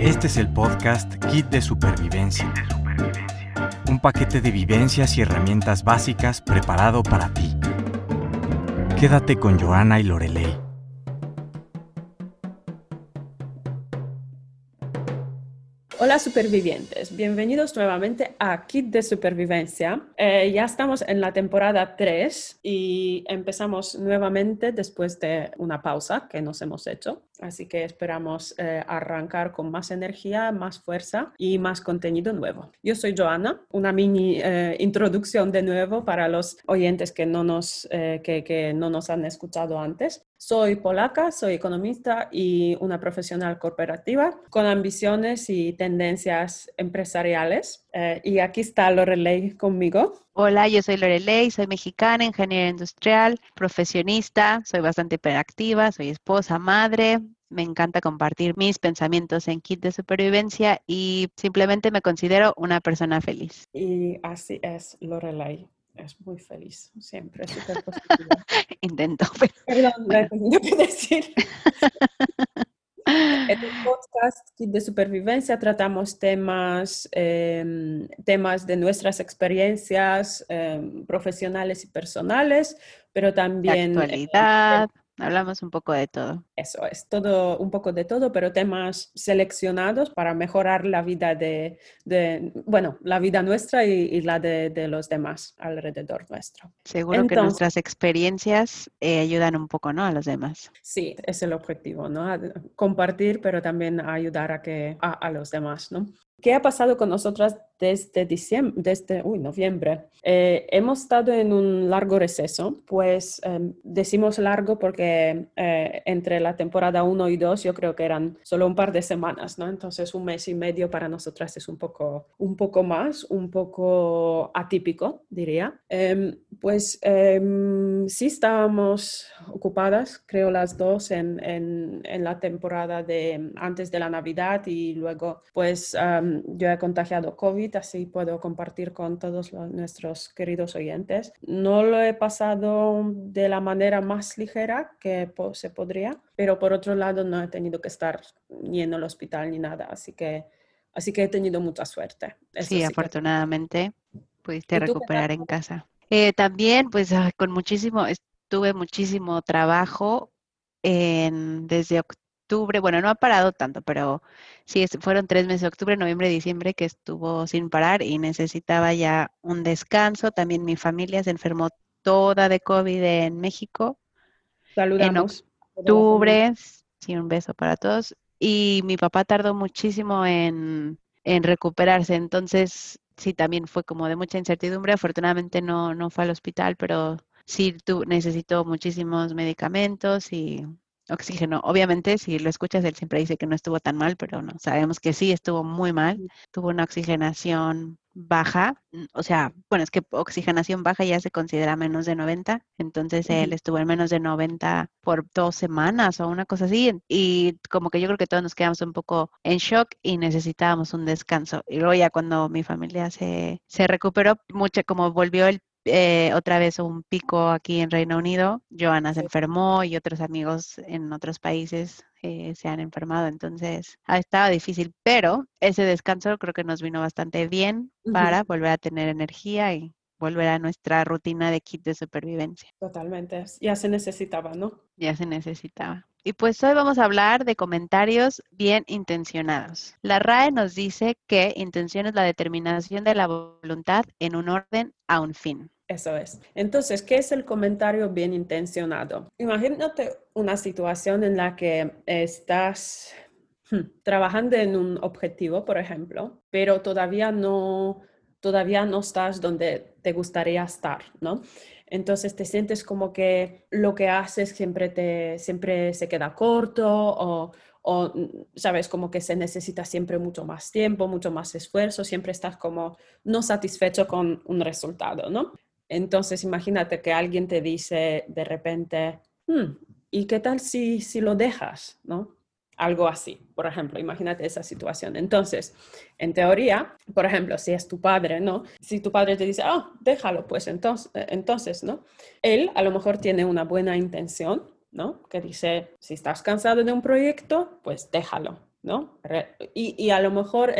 Este es el podcast Kit de Supervivencia. Un paquete de vivencias y herramientas básicas preparado para ti. Quédate con Joana y Lorelei. Hola supervivientes, bienvenidos nuevamente a Kit de Supervivencia. Eh, ya estamos en la temporada 3 y empezamos nuevamente después de una pausa que nos hemos hecho. Así que esperamos eh, arrancar con más energía, más fuerza y más contenido nuevo. Yo soy Joana, una mini eh, introducción de nuevo para los oyentes que no nos, que, que no nos han escuchado antes. Soy polaca, soy economista y una profesional corporativa con ambiciones y tendencias empresariales. Eh, y aquí está Lorelei conmigo. Hola, yo soy Lorelei, soy mexicana, ingeniera industrial, profesionista, soy bastante hiperactiva, soy esposa, madre. Me encanta compartir mis pensamientos en kit de supervivencia y simplemente me considero una persona feliz. Y así es, Lorelei es muy feliz, siempre súper positiva. Intento. Perdón, lo he tenido que decir. En el podcast de supervivencia tratamos temas, eh, temas de nuestras experiencias eh, profesionales y personales, pero también... Actualidad. Eh, Hablamos un poco de todo. Eso es, todo, un poco de todo, pero temas seleccionados para mejorar la vida de, de bueno, la vida nuestra y, la de, de, los demás alrededor nuestro. Seguro que nuestras experiencias eh, ayudan un poco, ¿no? A los demás. Sí, es el objetivo, ¿no? compartir, pero también ayudar a, que, a, a los demás, ¿no? ¿Qué ha pasado con nosotras desde diciembre, desde uy, noviembre? Eh, hemos estado en un largo receso, pues em, decimos largo porque eh, entre la temporada 1 y 2 yo creo que eran solo un par de semanas, ¿no? Entonces un mes y medio para nosotras es un poco, un poco más, un poco atípico, diría. Em, pues em, sí estábamos ocupadas, creo las dos, en, en, en, la temporada de antes de la Navidad y luego pues yo he contagiado COVID, así puedo compartir con todos nuestros queridos oyentes. No lo he pasado de la manera más ligera que se podría, pero por otro lado no he tenido que estar ni en el hospital ni nada, así que, así que he tenido mucha suerte. sí, afortunadamente pudiste recuperar en casa. Eh, también, pues con muchísimo, tuve muchísimo trabajo en, desde octubre octubre, bueno, no ha parado tanto, pero sí, fueron tres meses, octubre, noviembre, diciembre, que estuvo sin parar y necesitaba ya un descanso. También mi familia se enfermó toda de COVID en México. Saludamos. En octubre, sí, un beso para todos. Y mi papá tardó muchísimo en, en recuperarse, entonces sí, también fue como de mucha incertidumbre. Afortunadamente no, no fue al hospital, pero sí tu, necesitó muchísimos medicamentos y oxígeno. Obviamente, si lo escuchas, él siempre dice que no estuvo tan mal, pero no, sabemos que sí, estuvo muy mal. Tuvo una oxigenación baja, mm, o sea, bueno, es que oxigenación baja ya se considera menos de 90, entonces él estuvo en menos de 90 por dos semanas o una cosa así, y como que yo creo que todos nos quedamos un poco en shock y necesitábamos un descanso. Y luego ya cuando mi familia se, se recuperó, mucho como volvió el eh, otra vez un pico aquí en Reino Unido. Joana se enfermó y otros amigos en otros países eh, se han enfermado, entonces ha estado difícil, pero ese descanso creo que nos vino bastante bien para volver a tener energía y volver a nuestra rutina de kit de supervivencia. Totalmente, ya se necesitaba, ¿no? Ya se necesitaba. Y pues hoy vamos a hablar de comentarios bien intencionados. La RAE nos dice que intención es la determinación de la voluntad en un orden a un fin. Eso es. Entonces, ¿qué es el comentario bien intencionado? Imagínate una situación en la que estás hmm, trabajando en un objetivo, por ejemplo, pero todavía no, todavía no estás donde te gustaría estar, ¿no? Entonces te sientes como que lo que haces siempre, te, siempre se queda corto o, o, sabes, como que se necesita siempre mucho más tiempo, mucho más esfuerzo, siempre estás como no satisfecho con un resultado, ¿no? Entonces, imagínate que alguien te dice de repente, hmm, ¿y qué tal si, si lo dejas? ¿no? Algo así, por ejemplo, imagínate esa situación. Entonces, en teoría, por ejemplo, si es tu padre, ¿no? Si tu padre te dice, oh, déjalo, pues entonces, entonces, ¿no? Él a lo mejor tiene una buena intención, ¿no? Que dice, si estás cansado de un proyecto, pues déjalo, ¿no? Y, a lo mejor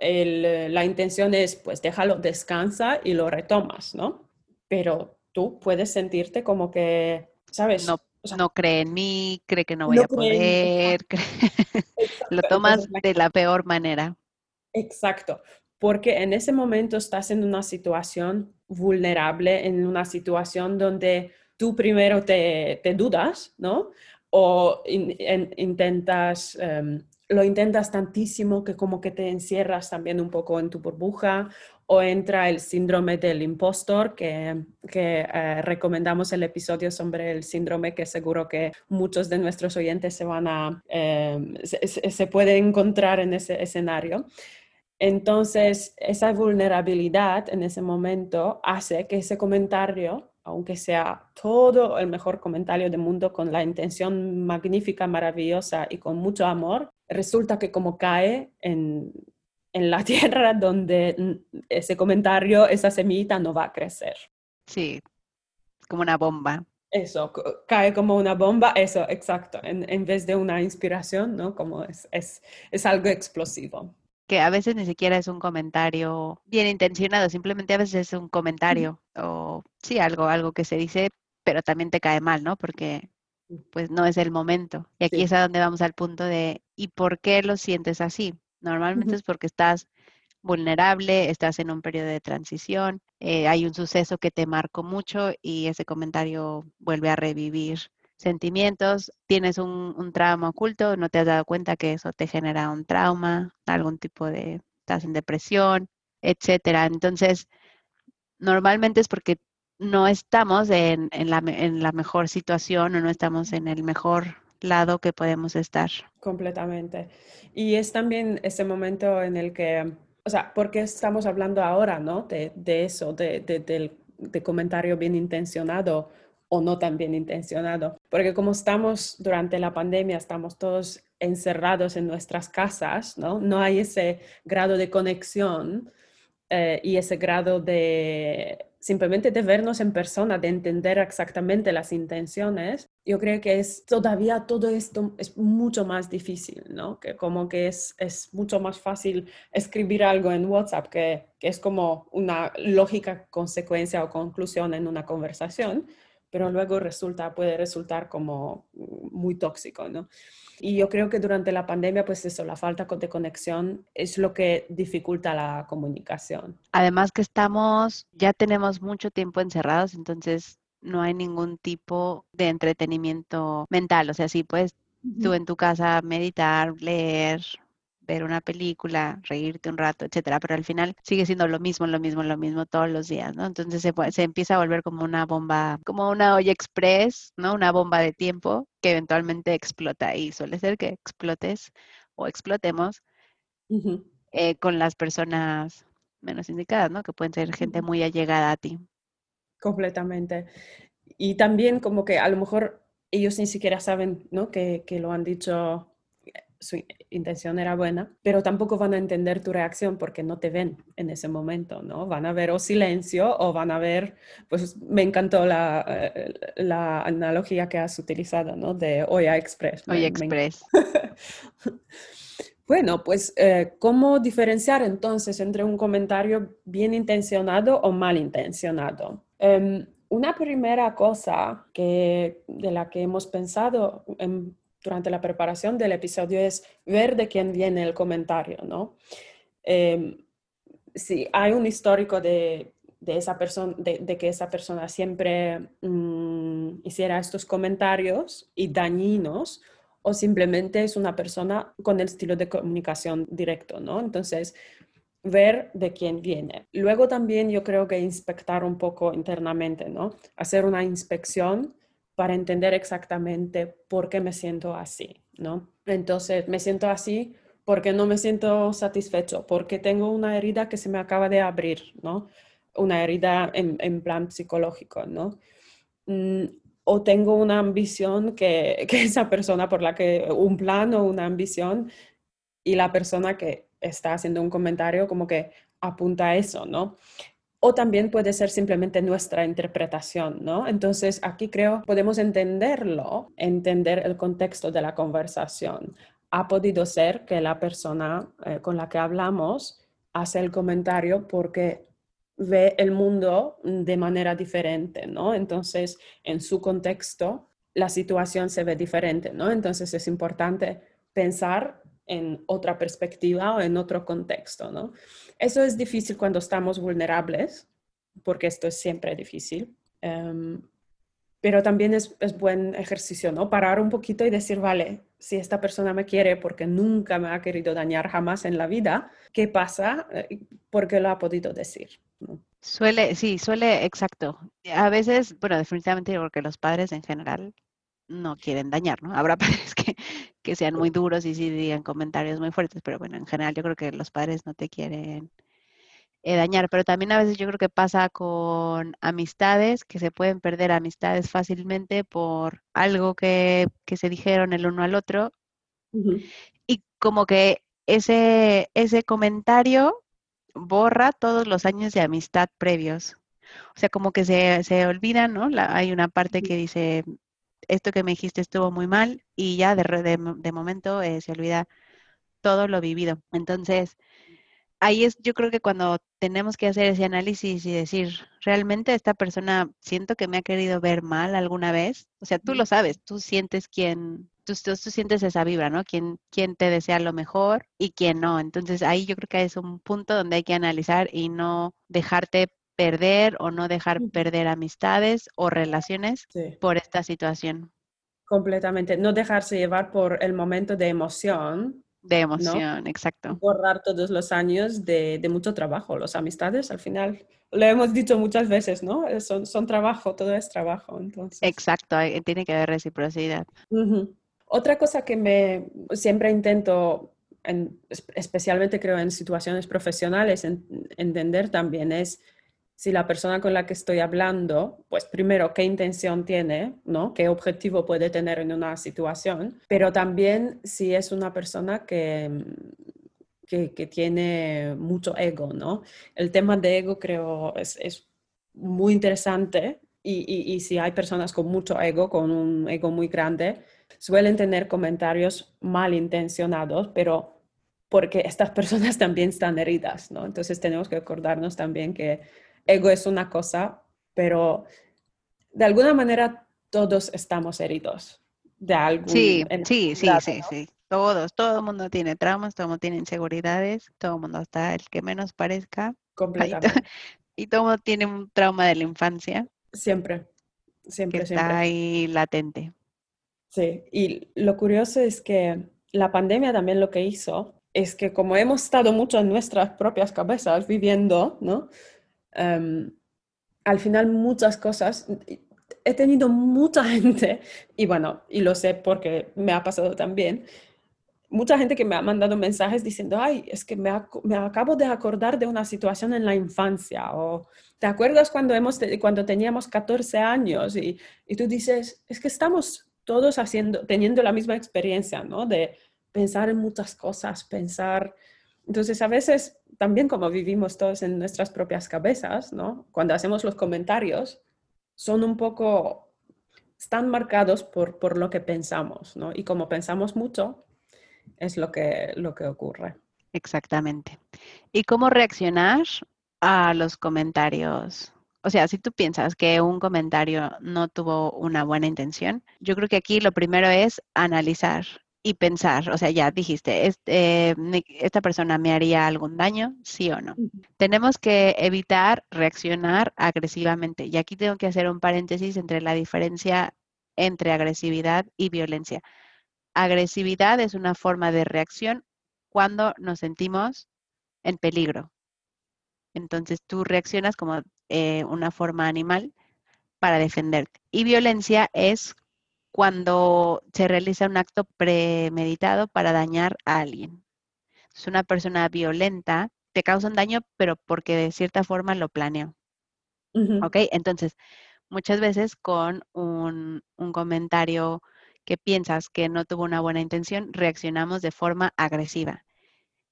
la intención es, pues déjalo, descansa y lo retomas, ¿no? Pero tú puedes sentirte como que, ¿sabes? No, no cree en mí, cree que no voy a poder, lo tomas de la peor manera. Exacto, porque en ese momento estás en una situación vulnerable, en una situación donde tú primero te, dudas, ¿no? O intentas em, lo intentas tantísimo que como que te encierras también un poco en tu burbuja o entra el síndrome del impostor, que, que eh, recomendamos el episodio sobre el síndrome, que seguro que muchos de nuestros oyentes se van a, eh, se, se pueden encontrar en ese escenario. Entonces, esa vulnerabilidad en ese momento hace que ese comentario aunque sea todo el mejor comentario del mundo con la intención magnífica, maravillosa y con mucho amor, resulta que como cae en, la tierra donde ese comentario, esa semillita no va a crecer. Sí, como una bomba. Eso, cae como una bomba, eso, exacto, en, vez de una inspiración, ¿no? Como es, es algo explosivo que a veces ni siquiera es un comentario bien intencionado, simplemente a veces es un comentario o sí, algo, algo que se dice, pero también te cae mal, ¿no? Porque pues no es el momento. Y aquí es a donde vamos al punto de, ¿y por qué lo sientes así? Normalmente es porque estás vulnerable, estás en un periodo de transición, eh, hay un suceso que te marcó mucho y ese comentario vuelve a revivir sentimientos, tienes un, trauma oculto, no te has dado cuenta que eso te genera un trauma, algún tipo de, estás en depresión, etcétera. Entonces, normalmente es porque no estamos en, la, en la mejor situación o no estamos en el mejor lado que podemos estar. Completamente. Y es también ese momento en el que, o sea, porque estamos hablando ahora, ¿no? De, de eso, de, de, del de comentario bien intencionado o no tan bien intencionado. Porque como estamos durante la pandemia, estamos todos encerrados en nuestras casas, ¿no? No hay ese grado de conexión eh, y ese grado de simplemente de vernos en persona, de entender exactamente las intenciones, yo creo que es todavía todo esto es mucho más difícil, ¿no? Que como que es, es mucho más fácil escribir algo en WhatsApp, que, que es como una lógica consecuencia o conclusión en una conversación, pero luego resulta, puede resultar como muy tóxico, ¿no? Y yo creo que durante la pandemia, pues eso, la falta de conexión es lo que dificulta la comunicación. Además que estamos, ya tenemos mucho tiempo encerrados, entonces no hay ningún tipo de entretenimiento mental, o sea, sí puedes tú en tu casa meditar, leer, ver una película, reírte un rato, etcétera, pero al final sigue siendo lo mismo, lo mismo, lo mismo todos los días, ¿no? Entonces se, se empieza a volver como una bomba, como una olla express, ¿no? Una bomba de tiempo que eventualmente explota y suele ser que explotes o explotemos eh, con las personas menos indicadas, ¿no? Que pueden ser gente muy allegada a ti. Completamente. Y también como que a lo mejor ellos ni siquiera saben, ¿no? Que, que lo han dicho su intención era buena, pero tampoco van a entender tu reacción porque no te ven en ese momento, ¿no? Van a ver o silencio o van a ver, pues me encantó la, eh, la analogía que has utilizado, ¿no? De Oya Express. Oya Express. bueno, pues, eh, ¿cómo diferenciar entonces entre un comentario bien intencionado o mal intencionado? Em, una primera cosa que, de la que hemos pensado en durante la preparación del episodio es ver de quién viene el comentario, ¿no? Em, si hay un histórico de, esa persona, de, que esa persona siempre mm, hiciera estos comentarios y dañinos, o simplemente es una persona con el estilo de comunicación directo, ¿no? Entonces, ver de quién viene. Luego también yo creo que inspectar un poco internamente, ¿no? Hacer una inspección para entender exactamente por qué me siento así, ¿no? Entonces, me siento así porque no me siento satisfecho, porque tengo una herida que se me acaba de abrir, ¿no? Una herida en, plan psicológico, ¿no? Mm, o tengo una ambición que, que esa persona por la que, un plan o una ambición, y la persona que está haciendo un comentario como que apunta a eso, ¿no? O también puede ser simplemente nuestra interpretación, ¿no? Entonces, aquí creo podemos entenderlo, entender el contexto de la conversación. ha podido ser que la persona eh, con la que hablamos hace el comentario porque ve el mundo de manera diferente, ¿no? Entonces, en su contexto, la situación se ve diferente, ¿no? Entonces, es importante pensar en otra perspectiva o en otro contexto, ¿no? Eso es difícil cuando estamos vulnerables, porque esto es siempre difícil. Em, pero también es, buen ejercicio, ¿no? Parar un poquito y decir, vale, si esta persona me quiere porque nunca me ha querido dañar jamás en la vida, ¿qué pasa? Eh, ¿Por qué lo ha podido decir? Suele, sí, suele, exacto. A veces, bueno, definitivamente porque los padres en general no quieren dañar, ¿no? Habrá padres que, que sean muy duros y sí digan comentarios muy fuertes, pero bueno, en general yo creo que los padres no te quieren eh, dañar, pero también a veces yo creo que pasa con amistades, que se pueden perder amistades fácilmente por algo que, se dijeron el uno al otro. Y como que ese, ese comentario borra todos los años de amistad previos. O sea, como que se, se olvidan, ¿no? hay una parte que dice, esto que me dijiste estuvo muy mal y ya de, de, momento eh, se olvida todo lo vivido. Entonces, ahí es, yo creo que cuando tenemos que hacer ese análisis y decir, realmente esta persona siento que me ha querido ver mal alguna vez, o sea, tú lo sabes, tú sientes quién, tú, tú, sientes esa vibra, ¿no? Quién, quién te desea lo mejor y quién no. Entonces ahí yo creo que es un punto donde hay que analizar y no dejarte perder o no dejar perder amistades o relaciones por esta situación. Completamente, no dejarse llevar por el momento de emoción de emoción, exacto. Borrar todos los años de, de, mucho trabajo. Los amistades, al final, lo hemos dicho muchas veces, ¿no? Eh, son, son trabajo, todo es trabajo. Entonces. Exacto, tiene que haber reciprocidad. Otra cosa que me siempre intento, especialmente creo en situaciones profesionales, entender también es si la persona con la que estoy hablando, pues primero, qué intención tiene, ¿no? ¿Qué objetivo puede tener en una situación? Pero también si es una persona que, que, tiene mucho ego, ¿no? El tema de ego creo es, es muy interesante y, y, si hay personas con mucho ego, con un ego muy grande, suelen tener comentarios malintencionados, pero porque estas personas también están heridas, ¿no? Entonces tenemos que acordarnos también que ego es una cosa, pero de alguna manera todos estamos heridos de algún Sí, sí, sí, sí, sí. Todos, todo el mundo tiene traumas, todo el mundo tiene inseguridades, todo el mundo está el que menos parezca. Completamente. Y todo el mundo tiene un trauma de la infancia. Siempre, siempre, que Está ahí latente. Sí, y lo curioso es que la pandemia también lo que hizo es que como hemos estado mucho en nuestras propias cabezas viviendo, ¿no? Em, al final muchas cosas, he tenido mucha gente, y bueno, y lo sé porque me ha pasado también, mucha gente que me ha mandado mensajes diciendo, ay, es que me, me, acabo de acordar de una situación en la infancia, o ¿te acuerdas cuando, hemos cuando teníamos 14 años? Y, y, tú dices, es que estamos todos haciendo, teniendo la misma experiencia, ¿no? De pensar en muchas cosas, pensar... Entonces, a veces también como vivimos todos en nuestras propias cabezas, ¿no? Cuando hacemos los comentarios, son un poco, están marcados por, por lo que pensamos, ¿no? Y como pensamos mucho, es lo que, lo que ocurre. Exactamente. ¿Y cómo reaccionar a los comentarios? O sea, si tú piensas que un comentario no tuvo una buena intención, yo creo que aquí lo primero es analizar y pensar, o sea, ya dijiste, este, esta persona me haría algún daño, sí o no. Tenemos que evitar reaccionar agresivamente. Y aquí tengo que hacer un paréntesis entre la diferencia entre agresividad y violencia. Agresividad es una forma de reacción cuando nos sentimos en peligro. Entonces tú reaccionas como eh, una forma animal para defenderte. Y violencia es cuando se realiza un acto premeditado para dañar a alguien. Es una persona violenta, te causa un daño, pero porque de cierta forma lo planeó. ¿Ok? Entonces, muchas veces con un, un comentario que piensas que no tuvo una buena intención, reaccionamos de forma agresiva.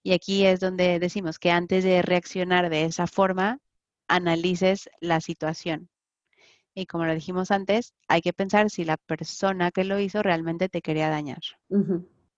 Y aquí es donde decimos que antes de reaccionar de esa forma, analices la situación. Y como lo dijimos antes, hay que pensar si la persona que lo hizo realmente te quería dañar.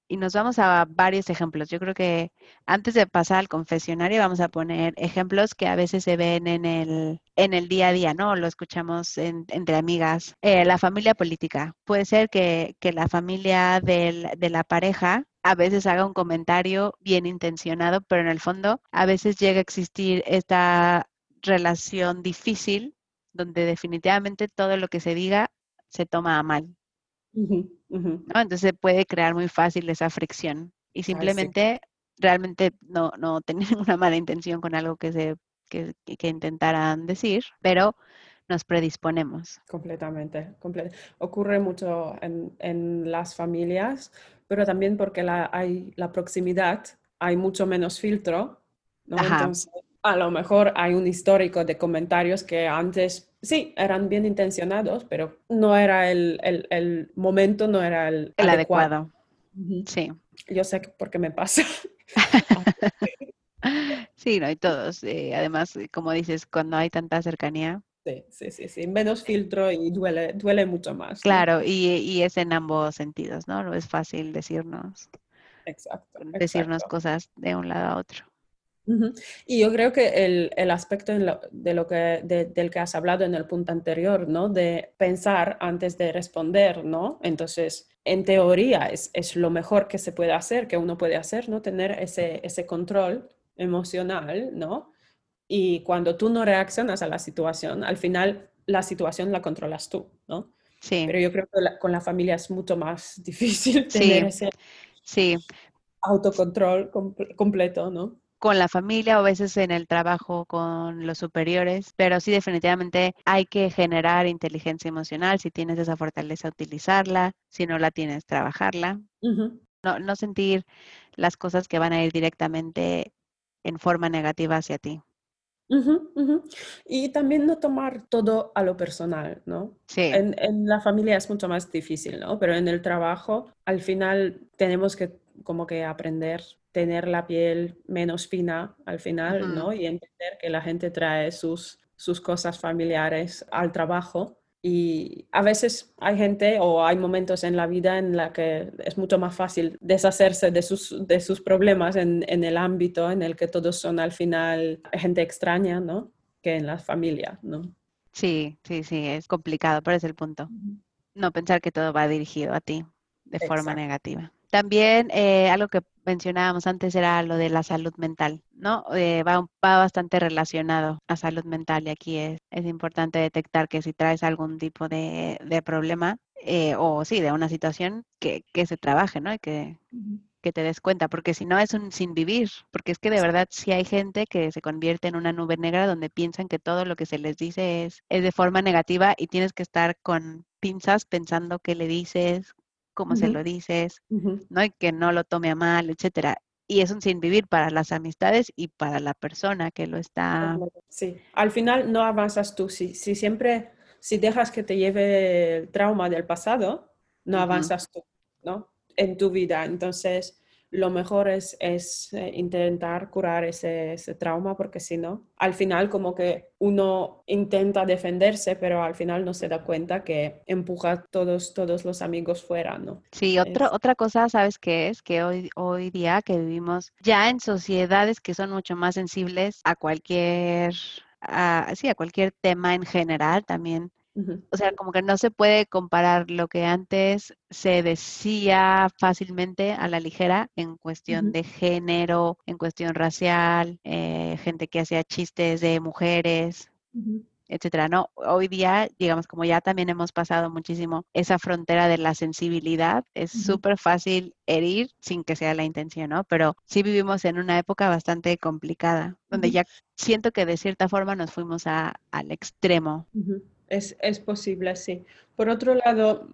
y nos vamos a varios ejemplos. Yo creo que antes de pasar al confesionario vamos a poner ejemplos que a veces se ven en el, en el día a día, ¿no? Lo escuchamos entre amigas. Eh, la familia política. Puede ser que, que la familia del, de la pareja a veces haga un comentario bien intencionado, pero en el fondo a veces llega a existir esta relación difícil donde definitivamente todo lo que se diga se toma a mal. Entonces se puede crear muy fácil esa fricción y simplemente realmente no, no tener una mala intención con algo que se que, intentaran decir, pero nos predisponemos. Completamente, Ocurre mucho en, en, las familias, pero también porque la, hay la proximidad, hay mucho menos filtro, ¿no? Entonces, a lo mejor hay un histórico de comentarios que antes sí eran bien intencionados, pero no era el, el, momento, no era el, adecuado. Sí. Yo sé por qué me pasa. sí, no, y todos. Eh, además, como dices, cuando hay tanta cercanía. Sí, sí, sí, sí. Menos filtro y duele, duele mucho más. Claro, y, y, es en ambos sentidos, ¿no? No es fácil decirnos. Exacto. Decirnos cosas de un lado a otro. Y yo creo que el, el aspecto de lo que, del que has hablado en el punto anterior, ¿no? De pensar antes de responder, ¿no? Entonces, en teoría es, es, lo mejor que se puede hacer, que uno puede hacer, ¿no? Tener ese, ese control emocional, ¿no? Y cuando tú no reaccionas a la situación, al final la situación la controlas tú, ¿no? Sí. Pero yo creo que con la familia es mucho más difícil tener ese sí. autocontrol completo, ¿no? Con la familia o a veces en el trabajo con los superiores, pero sí definitivamente hay que generar inteligencia emocional, si tienes esa fortaleza, utilizarla, si no la tienes, trabajarla, no, no sentir las cosas que van a ir directamente en forma negativa hacia ti. Y también no tomar todo a lo personal, ¿no? Sí. En, en, la familia es mucho más difícil, ¿no? Pero en el trabajo, al final tenemos que como que aprender tener la piel menos fina al final, ¿no? Y entender que la gente trae sus, sus cosas familiares al trabajo. Y a veces hay gente o hay momentos en la vida en la que es mucho más fácil deshacerse de sus, de sus problemas en, en el ámbito en el que todos son al final gente extraña, ¿no? Que en la familia, ¿no? Sí, sí, sí, es complicado, pero es el punto. No pensar que todo va dirigido a ti de forma negativa. También eh, algo que mencionábamos antes era lo de la salud mental, ¿no? Eh, va, bastante relacionado a salud mental y aquí es, es importante detectar que si traes algún tipo de, problema eh, o sí, de una situación que, se trabaje, ¿no? Y que, que te des cuenta, porque si no es un sin vivir, porque es que de verdad si hay gente que se convierte en una nube negra donde piensan que todo lo que se les dice es, es de forma negativa y tienes que estar con pinzas pensando qué le dices, cómo se lo dices, ¿no? Y que no lo tome a mal, etcétera. Y es un sin vivir para las amistades y para la persona que lo está. Sí, al final no avanzas tú. Si, si siempre, si dejas que te lleve el trauma del pasado, no avanzas tú, ¿no? En tu vida. Entonces, lo mejor es, es eh, intentar curar ese, ese, trauma porque si no, al final como que uno intenta defenderse, pero al final no se da cuenta que empuja todos, todos los amigos fuera, ¿no? Sí, otro, otra cosa, ¿sabes qué es? Que hoy, hoy día que vivimos ya en sociedades que son mucho más sensibles a cualquier, a, sí, a cualquier tema en general también o sea, como que no se puede comparar lo que antes se decía fácilmente a la ligera en cuestión de género, en cuestión racial, eh, gente que hacía chistes de mujeres, etcétera. No, hoy día, digamos, como ya también hemos pasado muchísimo esa frontera de la sensibilidad, es súper fácil herir sin que sea la intención, ¿no? Pero sí vivimos en una época bastante complicada, donde ya siento que de cierta forma nos fuimos a, al extremo. Es, es posible, sí. Por otro lado,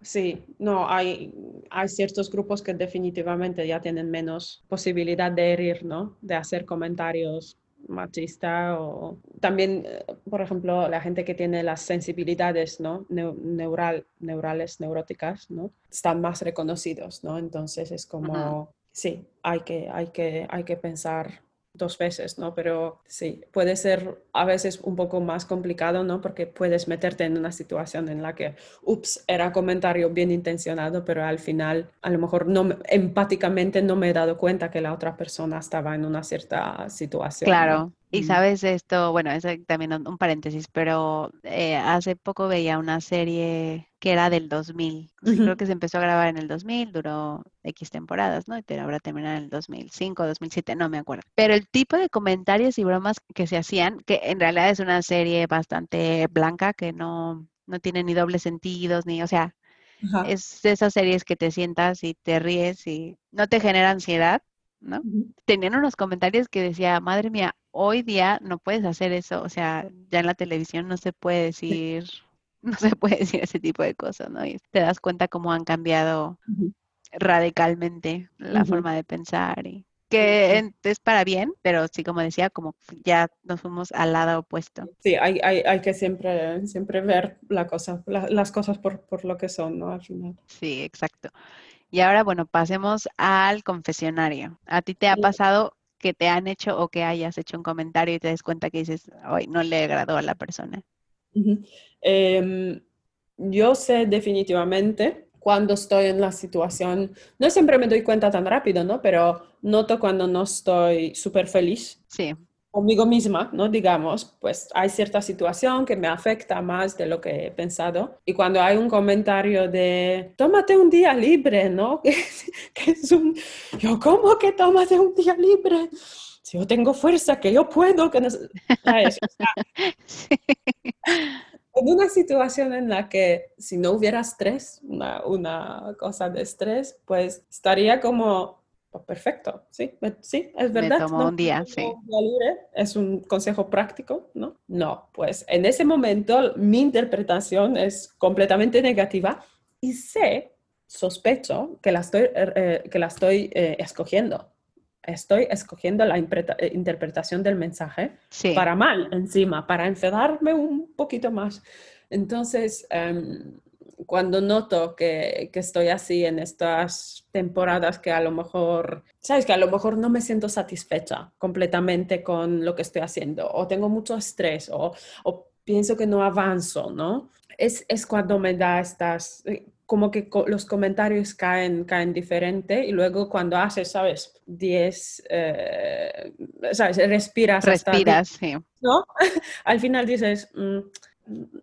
sí, no, hay, hay ciertos grupos que definitivamente ya tienen menos posibilidad de herir, ¿no? De hacer comentarios machista o también, eh, por ejemplo, la gente que tiene las sensibilidades ¿no? neural, neurales, neuróticas, ¿no? están más reconocidos, ¿no? Entonces es como, sí, hay que, hay, que, hay que pensar dos veces, ¿no? Pero sí, puede ser a veces un poco más complicado, ¿no? Porque puedes meterte en una situación en la que, ups, era comentario bien intencionado, pero al final a lo mejor no empáticamente no me he dado cuenta que la otra persona estaba en una cierta situación. Claro. Y sabes esto, bueno, es también un, paréntesis, pero eh, hace poco veía una serie que era del 2000. Creo que se empezó a grabar en el 2000, duró X temporadas, ¿no? Y ahora terminar en el 2005, 2007, no me acuerdo. Pero el tipo de comentarios y bromas que se hacían, que en realidad es una serie bastante blanca, que no, no tiene ni dobles sentidos, ni, o sea, es de esas series que te sientas y te ríes y no te genera ansiedad, ¿no? Tenían unos comentarios que decía, madre mía, hoy día no puedes hacer eso, o sea, ya en la televisión no se puede decir, no se puede decir ese tipo de cosas, ¿no? Y te das cuenta cómo han cambiado radicalmente la forma de pensar y que es para bien, pero sí, como decía, como ya nos fuimos al lado opuesto. Sí, hay, hay, hay que siempre, siempre ver la cosa, las cosas por, por, lo que son, ¿no? Al final. Sí, exacto. Y ahora, bueno, pasemos al confesionario. ¿A ti te ha pasado que te han hecho o que hayas hecho un comentario y te des cuenta que dices, hoy no le agradó a la persona? Em, yo sé definitivamente cuando estoy en la situación, no siempre me doy cuenta tan rápido, ¿no? Pero noto cuando no estoy súper feliz. Sí. Conmigo misma, ¿no? Digamos, pues hay cierta situación que me afecta más de lo que he pensado. Y cuando hay un comentario de, tómate un día libre, ¿no? que, es un, yo, ¿cómo que tómate un día libre? Si yo tengo fuerza, que yo puedo, que no... sí en una situación en la que si no hubiera estrés, una, una cosa de estrés, pues estaría como oh, perfecto, sí, sí, es verdad. Me tomo un día, sí. es un consejo práctico, ¿no? No, pues en ese momento mi interpretación es completamente negativa y sé, sospecho que la estoy, er, eh, que la estoy eh, escogiendo estoy escogiendo la eh, interpretación del mensaje para mal encima, para enfadarme un poquito más. Entonces, em, cuando noto que, que, estoy así en estas temporadas que a lo mejor, sabes, que a lo mejor no me siento satisfecha completamente con lo que estoy haciendo, o tengo mucho estrés, o, o pienso que no avanzo, ¿no? Es, es cuando me da estas, eh, como que los comentarios caen, caen diferente y luego cuando haces, ¿sabes? 10, eh, ¿sabes? Respiras. Respiras, sí. ¿No? Al final dices, mm,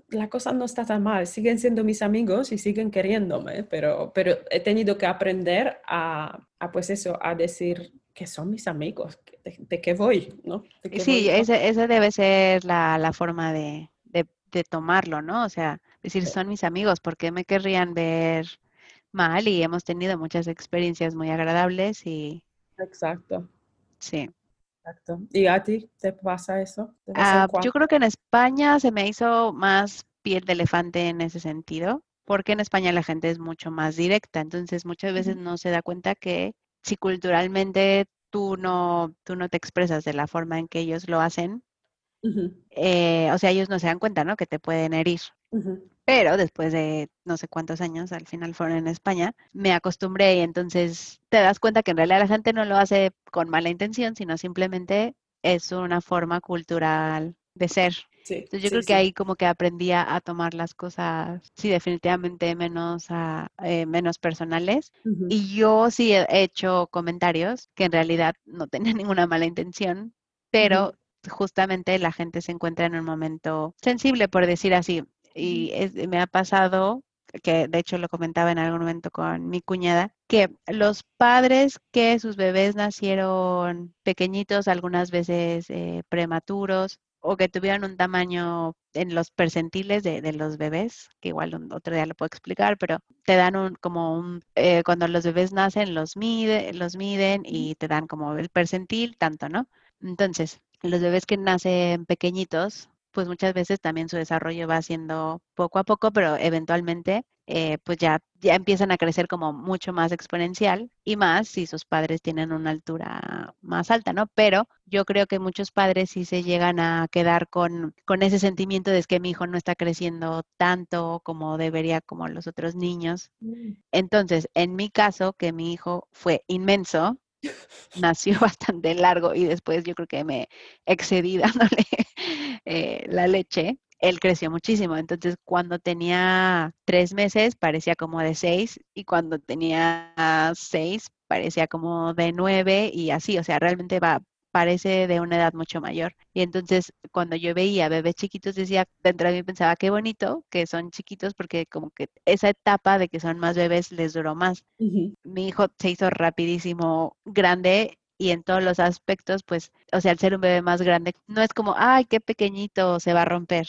la cosa no está tan mal, siguen siendo mis amigos y siguen queriéndome, pero, pero he tenido que aprender a, a pues eso, a decir que son mis amigos, de, qué voy, ¿no? sí, esa debe ser la, la forma de, de, de tomarlo, ¿no? O sea, decir, son mis amigos, ¿por qué me querrían ver mal? Y hemos tenido muchas experiencias muy agradables y... Exacto. Sí. Exacto. ¿Y a ti te pasa eso? Ah, yo creo que en España se me hizo más piel de elefante en ese sentido, porque en España la gente es mucho más directa, entonces muchas veces no se da cuenta que si culturalmente tú no, tú no te expresas de la forma en que ellos lo hacen, eh, o sea, ellos no se dan cuenta, ¿no? Que te pueden herir. Pero después de no sé cuántos años, al final fueron en España, me acostumbré y entonces te das cuenta que en realidad la gente no lo hace con mala intención, sino simplemente es una forma cultural de ser. entonces yo creo que ahí como que aprendí a, tomar las cosas, sí, definitivamente menos, eh, menos personales. Y yo sí he hecho comentarios que en realidad no tenían ninguna mala intención, pero justamente la gente se encuentra en un momento sensible, por decir así. Y me ha pasado, que de hecho lo comentaba en algún momento con mi cuñada, que los padres que sus bebés nacieron pequeñitos, algunas veces eh, prematuros, o que tuvieron un tamaño en los percentiles de, los bebés, que igual otro día lo puedo explicar, pero te dan un, como un, eh, cuando los bebés nacen los, mide, los miden y te dan como el percentil, tanto, ¿no? Entonces, los bebés que nacen pequeñitos, pues muchas veces también su desarrollo va siendo poco a poco, pero eventualmente eh, pues ya, ya empiezan a crecer como mucho más exponencial y más si sus padres tienen una altura más alta, ¿no? Pero yo creo que muchos padres sí se llegan a quedar con, con ese sentimiento de que mi hijo no está creciendo tanto como debería como los otros niños. Mm. Entonces, en mi caso, que mi hijo fue inmenso, nació bastante largo y después yo creo que me excedí dándole eh, la leche, él creció muchísimo. Entonces, cuando tenía tres meses, parecía como de seis, y cuando tenía seis, parecía como de nueve, y así, o sea, realmente va, parece de una edad mucho mayor. Y entonces, cuando yo veía bebés chiquitos, decía, dentro de mí pensaba, qué bonito que son chiquitos, porque como que esa etapa de que son más bebés les duró más. Mi hijo se hizo rapidísimo grande y en todos los aspectos, pues, o sea, al ser un bebé más grande, no es como, ay, qué pequeñito, se va a romper,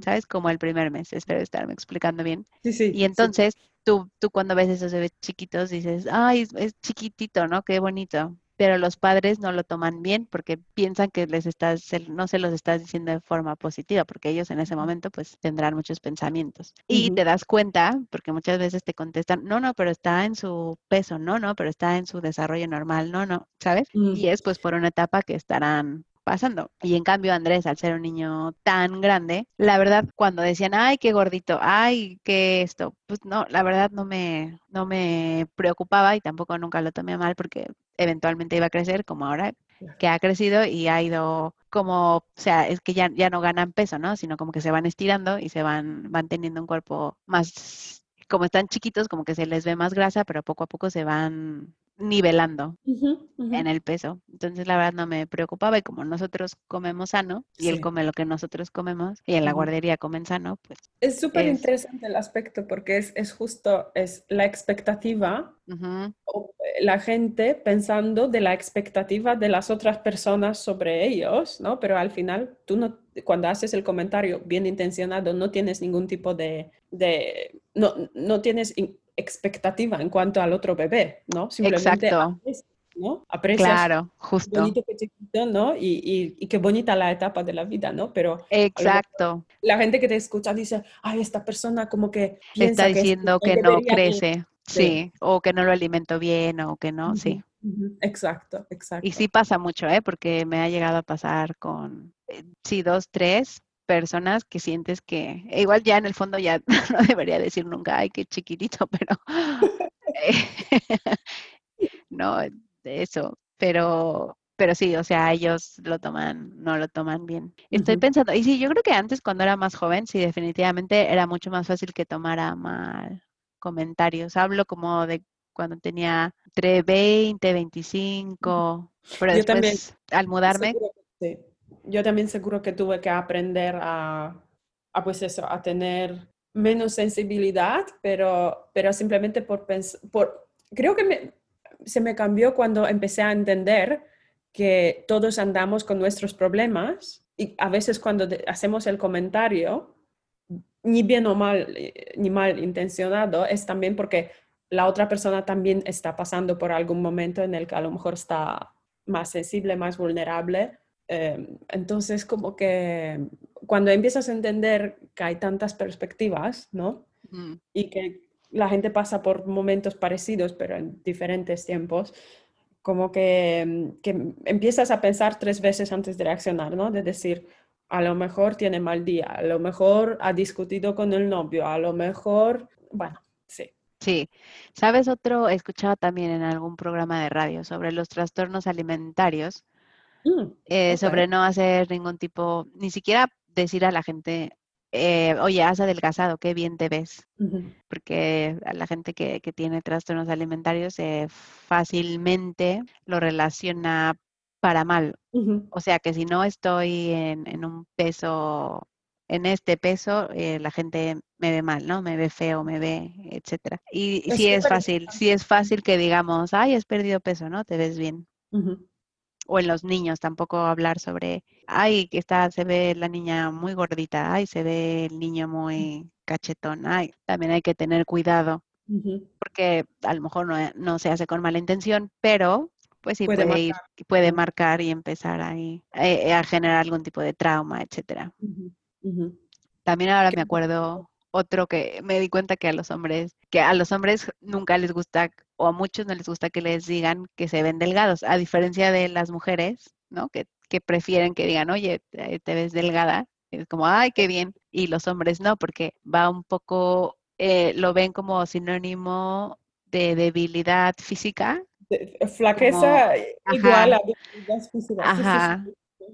¿sabes? Como el primer mes, espero estarme explicando bien. Sí, sí. Y entonces, Tú, tú cuando ves esos bebés chiquitos dices, ay, es chiquitito, ¿no? Qué bonito pero los padres no lo toman bien porque piensan que les estás, no se los estás diciendo de forma positiva, porque ellos en ese momento pues tendrán muchos pensamientos. Y te das cuenta, porque muchas veces te contestan, no, no, pero está en su peso, no, no, pero está en su desarrollo normal, no, no, ¿sabes? Y es pues por una etapa que estarán pasando. Y en cambio Andrés, al ser un niño tan grande, la verdad cuando decían, ay, qué gordito, ay, qué esto, pues no, la verdad no me, no me preocupaba y tampoco nunca lo tomé mal porque eventualmente iba a crecer como ahora que ha crecido y ha ido como, o sea, es que ya, ya no ganan peso, ¿no? Sino como que se van estirando y se van, van teniendo un cuerpo más, como están chiquitos, como que se les ve más grasa, pero poco a poco se van nivelando en el peso. Entonces, la verdad no me preocupaba y como nosotros comemos sano y él come lo que nosotros comemos y en la guardería comen sano, pues... Es súper interesante el aspecto porque es, es, justo, es la expectativa, o la gente pensando de la expectativa de las otras personas sobre ellos, ¿no? Pero al final, tú no, cuando haces el comentario bien intencionado, no tienes ningún tipo de... de no, no tienes expectativa en cuanto al otro bebé, ¿no? Simplemente Exacto. ¿no? Aprecias claro, justo. bonito chiquito, ¿no? Y, y, qué bonita la etapa de la vida, ¿no? Pero Exacto. La gente que te escucha dice, ay, esta persona como que está diciendo que, no crece, sí. o que no lo alimento bien, o que no, sí. Exacto, exacto. Y sí pasa mucho, ¿eh? Porque me ha llegado a pasar con, eh, sí, dos, tres, personas que sientes que, e igual ya en el fondo ya no debería decir nunca, ay, qué chiquitito, pero no, eso, pero, pero sí, o sea, ellos lo toman, no lo toman bien. Estoy pensando, y sí, yo creo que antes cuando era más joven, sí, definitivamente era mucho más fácil que tomara mal comentarios. Hablo como de cuando tenía entre 20, 25, pero después al mudarme yo también seguro que tuve que aprender a, pues eso, a tener menos sensibilidad, pero, pero simplemente por pensar, creo que se me cambió cuando empecé a entender que todos andamos con nuestros problemas y a veces cuando hacemos el comentario, ni bien o mal, ni mal intencionado, es también porque la otra persona también está pasando por algún momento en el que a lo mejor está más sensible, más vulnerable Em, entonces, como que cuando empiezas a entender que hay tantas perspectivas, ¿no? Y que la gente pasa por momentos parecidos, pero en diferentes tiempos, como que, que, empiezas a pensar tres veces antes de reaccionar, ¿no? De decir, a lo mejor tiene mal día, a lo mejor ha discutido con el novio, a lo mejor, bueno, sí. Sí, sabes otro, he escuchado también en algún programa de radio sobre los trastornos alimentarios, Mm, eh, sobre no hacer ningún tipo, ni siquiera decir a la gente, eh, oye, has adelgazado, qué bien te ves. Porque a la gente que, tiene trastornos alimentarios eh, fácilmente lo relaciona para mal. O sea que si no estoy en, un peso, en este peso, la gente me ve mal, ¿no? Me ve feo, me ve, etcétera. Y si sí es fácil, sí es fácil que digamos, ay, has perdido peso, ¿no? Te ves bien o en los niños tampoco hablar sobre, ay, que está, se ve la niña muy gordita, ay, se ve el niño muy cachetón, ay, también hay que tener cuidado, porque a lo mejor no, se hace con mala intención, pero pues sí puede, ir, puede marcar y empezar ahí eh, a generar algún tipo de trauma, etcétera. También ahora me acuerdo otro que me di cuenta que a los hombres, que a los hombres nunca les gusta o a muchos no les gusta que les digan que se ven delgados, a diferencia de las mujeres, ¿no? Que, que prefieren que digan, oye, te, ves delgada, es como, ay, qué bien, y los hombres no, porque va un poco, eh, lo ven como sinónimo de debilidad física. flaqueza igual a debilidad física. Ajá.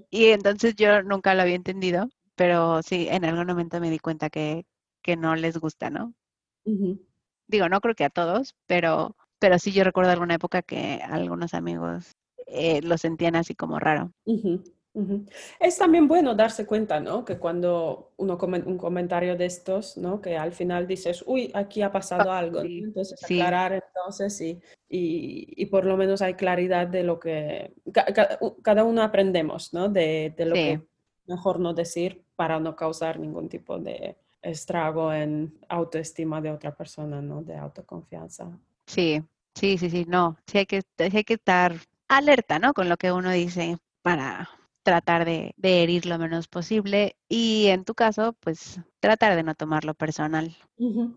Y entonces yo nunca lo había entendido pero sí, en algún momento me di cuenta que, que no les gusta, ¿no? Digo, no creo que a todos, pero, pero sí yo recuerdo alguna época que algunos amigos eh, lo sentían así como raro. Es también bueno darse cuenta, ¿no? Que cuando uno come un comentario de estos, ¿no? Que al final dices, uy, aquí ha pasado ah, algo. Entonces, aclarar entonces y, y, por lo menos hay claridad de lo que cada uno aprendemos, ¿no? De, de lo que mejor no decir para no causar ningún tipo de estrago en autoestima de otra persona, ¿no? De autoconfianza. Sí, sí, sí, sí, no, sí hay que, hay que estar alerta, ¿no? Con lo que uno dice para tratar de, herir lo menos posible y en tu caso, pues tratar de no tomarlo personal,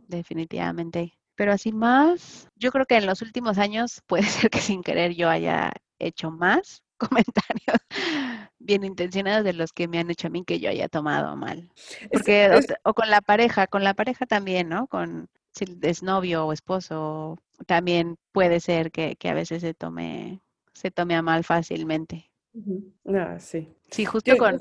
definitivamente. Pero así más, yo creo que en los últimos años puede ser que sin querer yo haya hecho más comentarios bien intencionados de los que me han hecho a mí que yo haya tomado mal. Porque, o, con la pareja, con la pareja también, ¿no? Con si es novio o esposo, también puede ser que, que a veces se tome, se tome a mal fácilmente. Ah, sí. Sí, justo con,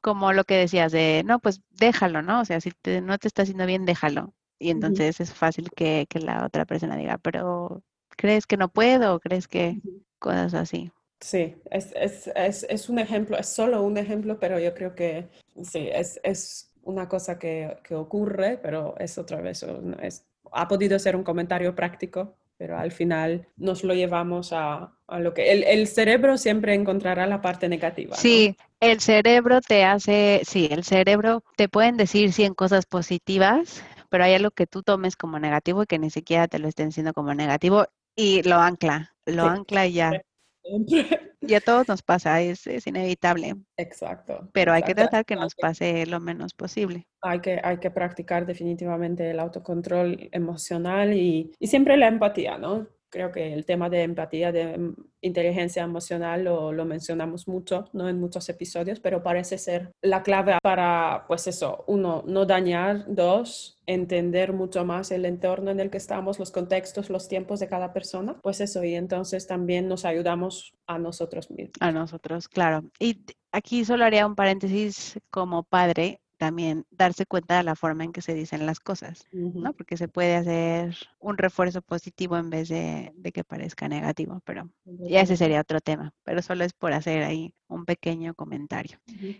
como lo que decías de, no, pues déjalo, ¿no? O sea, si no te está haciendo bien, déjalo. Y entonces es fácil que, la otra persona diga, pero ¿crees que no puedo? ¿Crees que cosas así? Sí, es, es, es, es, un ejemplo, es solo un ejemplo, pero yo creo que sí, es, es una cosa que, que ocurre, pero es otra vez, es, ha podido ser un comentario práctico pero al final nos lo llevamos a, lo que el, cerebro siempre encontrará la parte negativa. Sí, el cerebro te hace, sí, el cerebro te pueden decir 100 cosas positivas, pero hay algo que tú tomes como negativo y que ni siquiera te lo estén diciendo como negativo y lo ancla, lo ancla y ya. Y a todos nos pasa, es, inevitable. Exacto. Pero hay que tratar que nos pase lo menos posible. Hay que, hay que practicar definitivamente el autocontrol emocional y, y siempre la empatía, ¿no? Creo que el tema de empatía, de mm, inteligencia emocional lo, lo, mencionamos mucho, ¿no? En muchos episodios, pero parece ser la clave para, pues eso, uno, no dañar, dos, entender mucho más el entorno en el que estamos, los contextos, los tiempos de cada persona, pues eso, y entonces también nos ayudamos a nosotros mismos. A nosotros, claro. Y aquí solo haría un paréntesis como padre también darse cuenta de la forma en que se dicen las cosas, ¿no? Porque se puede hacer un refuerzo positivo en vez de, que parezca negativo, pero ya ese sería otro tema, pero solo es por hacer ahí un pequeño comentario.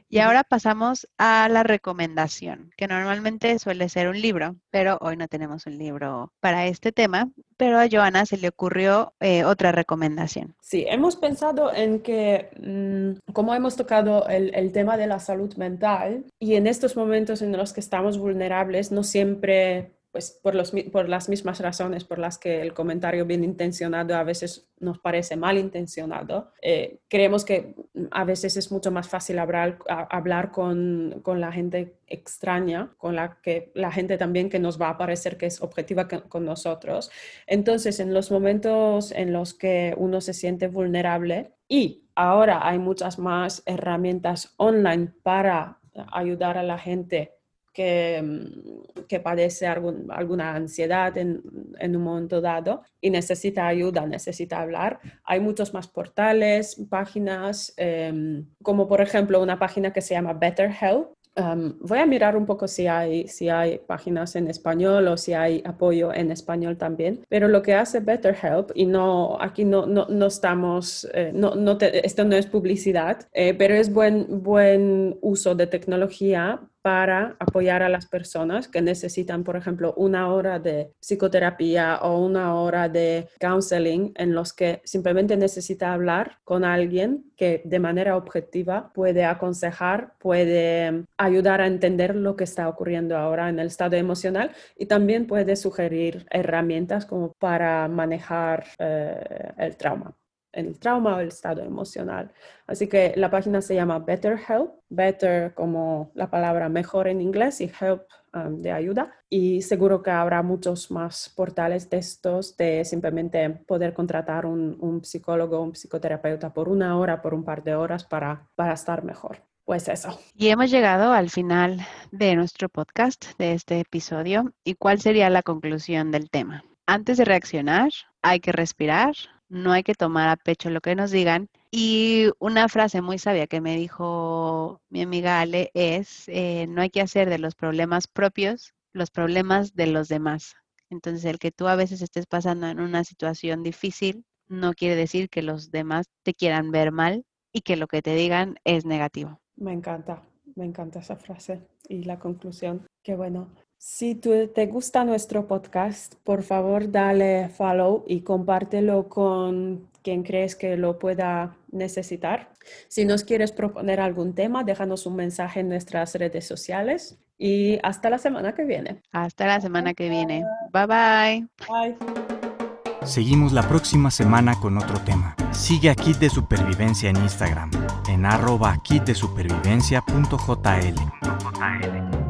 Y ahora pasamos a la recomendación, que normalmente suele ser un libro, pero hoy no tenemos un libro para este tema, pero a Joana se le ocurrió eh, otra recomendación. Sí, hemos pensado en que, mm, como hemos tocado el, el, tema de la salud mental, y en estos momentos en los que estamos vulnerables, no siempre pues por, las mismas razones por las que el comentario bien intencionado a veces nos parece mal intencionado, eh, creemos que a veces es mucho más fácil hablar, hablar con, con, la gente extraña, con la, que, la gente también que nos va a parecer que es objetiva con nosotros. Entonces, en los momentos en los que uno se siente vulnerable y ahora hay muchas más herramientas online para ayudar a la gente que, mm, que padece alguna ansiedad en, un momento dado y necesita ayuda, necesita hablar. Hay muchos más portales, páginas, em, como por ejemplo una página que se llama BetterHelp. Um, voy a mirar un poco si hay, si hay páginas en español o si hay apoyo en español también. Pero lo que hace BetterHelp, y no, aquí no, no, no estamos, eh, no, no esto no es publicidad, eh, pero es buen, buen uso de tecnología para apoyar a las personas que necesitan, por ejemplo, una hora de psicoterapia o una hora de counseling en los que simplemente necesita hablar con alguien que de manera objetiva puede aconsejar, puede ayudar a entender lo que está ocurriendo ahora en el estado emocional y también puede sugerir herramientas como para manejar eh, el trauma el trauma o el estado emocional. Así que la página se llama Better Help, Better como la palabra mejor en inglés y Help um, de ayuda. Y seguro que habrá muchos más portales de estos de simplemente poder contratar un, un psicólogo, un psicoterapeuta por una hora, por un par de horas para, para estar mejor. Pues eso. Y hemos llegado al final de nuestro podcast, de este episodio. ¿Y cuál sería la conclusión del tema? Antes de reaccionar, hay que respirar, no hay que tomar a pecho lo que nos digan. Y una frase muy sabia que me dijo mi amiga Ale es, eh, no hay que hacer de los problemas propios los problemas de los demás. Entonces, el que tú a veces estés pasando en una situación difícil no quiere decir que los demás te quieran ver mal y que lo que te digan es negativo. Me encanta, me encanta esa frase y la conclusión. Qué bueno. Si te gusta nuestro podcast, por favor dale follow y compártelo con quien crees que lo pueda necesitar. Si nos quieres proponer algún tema, déjanos un mensaje en nuestras redes sociales y hasta la semana que viene. Hasta la semana que viene. Bye bye. Bye. Seguimos la próxima semana con otro tema. Sigue a Kit de Supervivencia en Instagram, en arroba kitdesupervivencia.jl.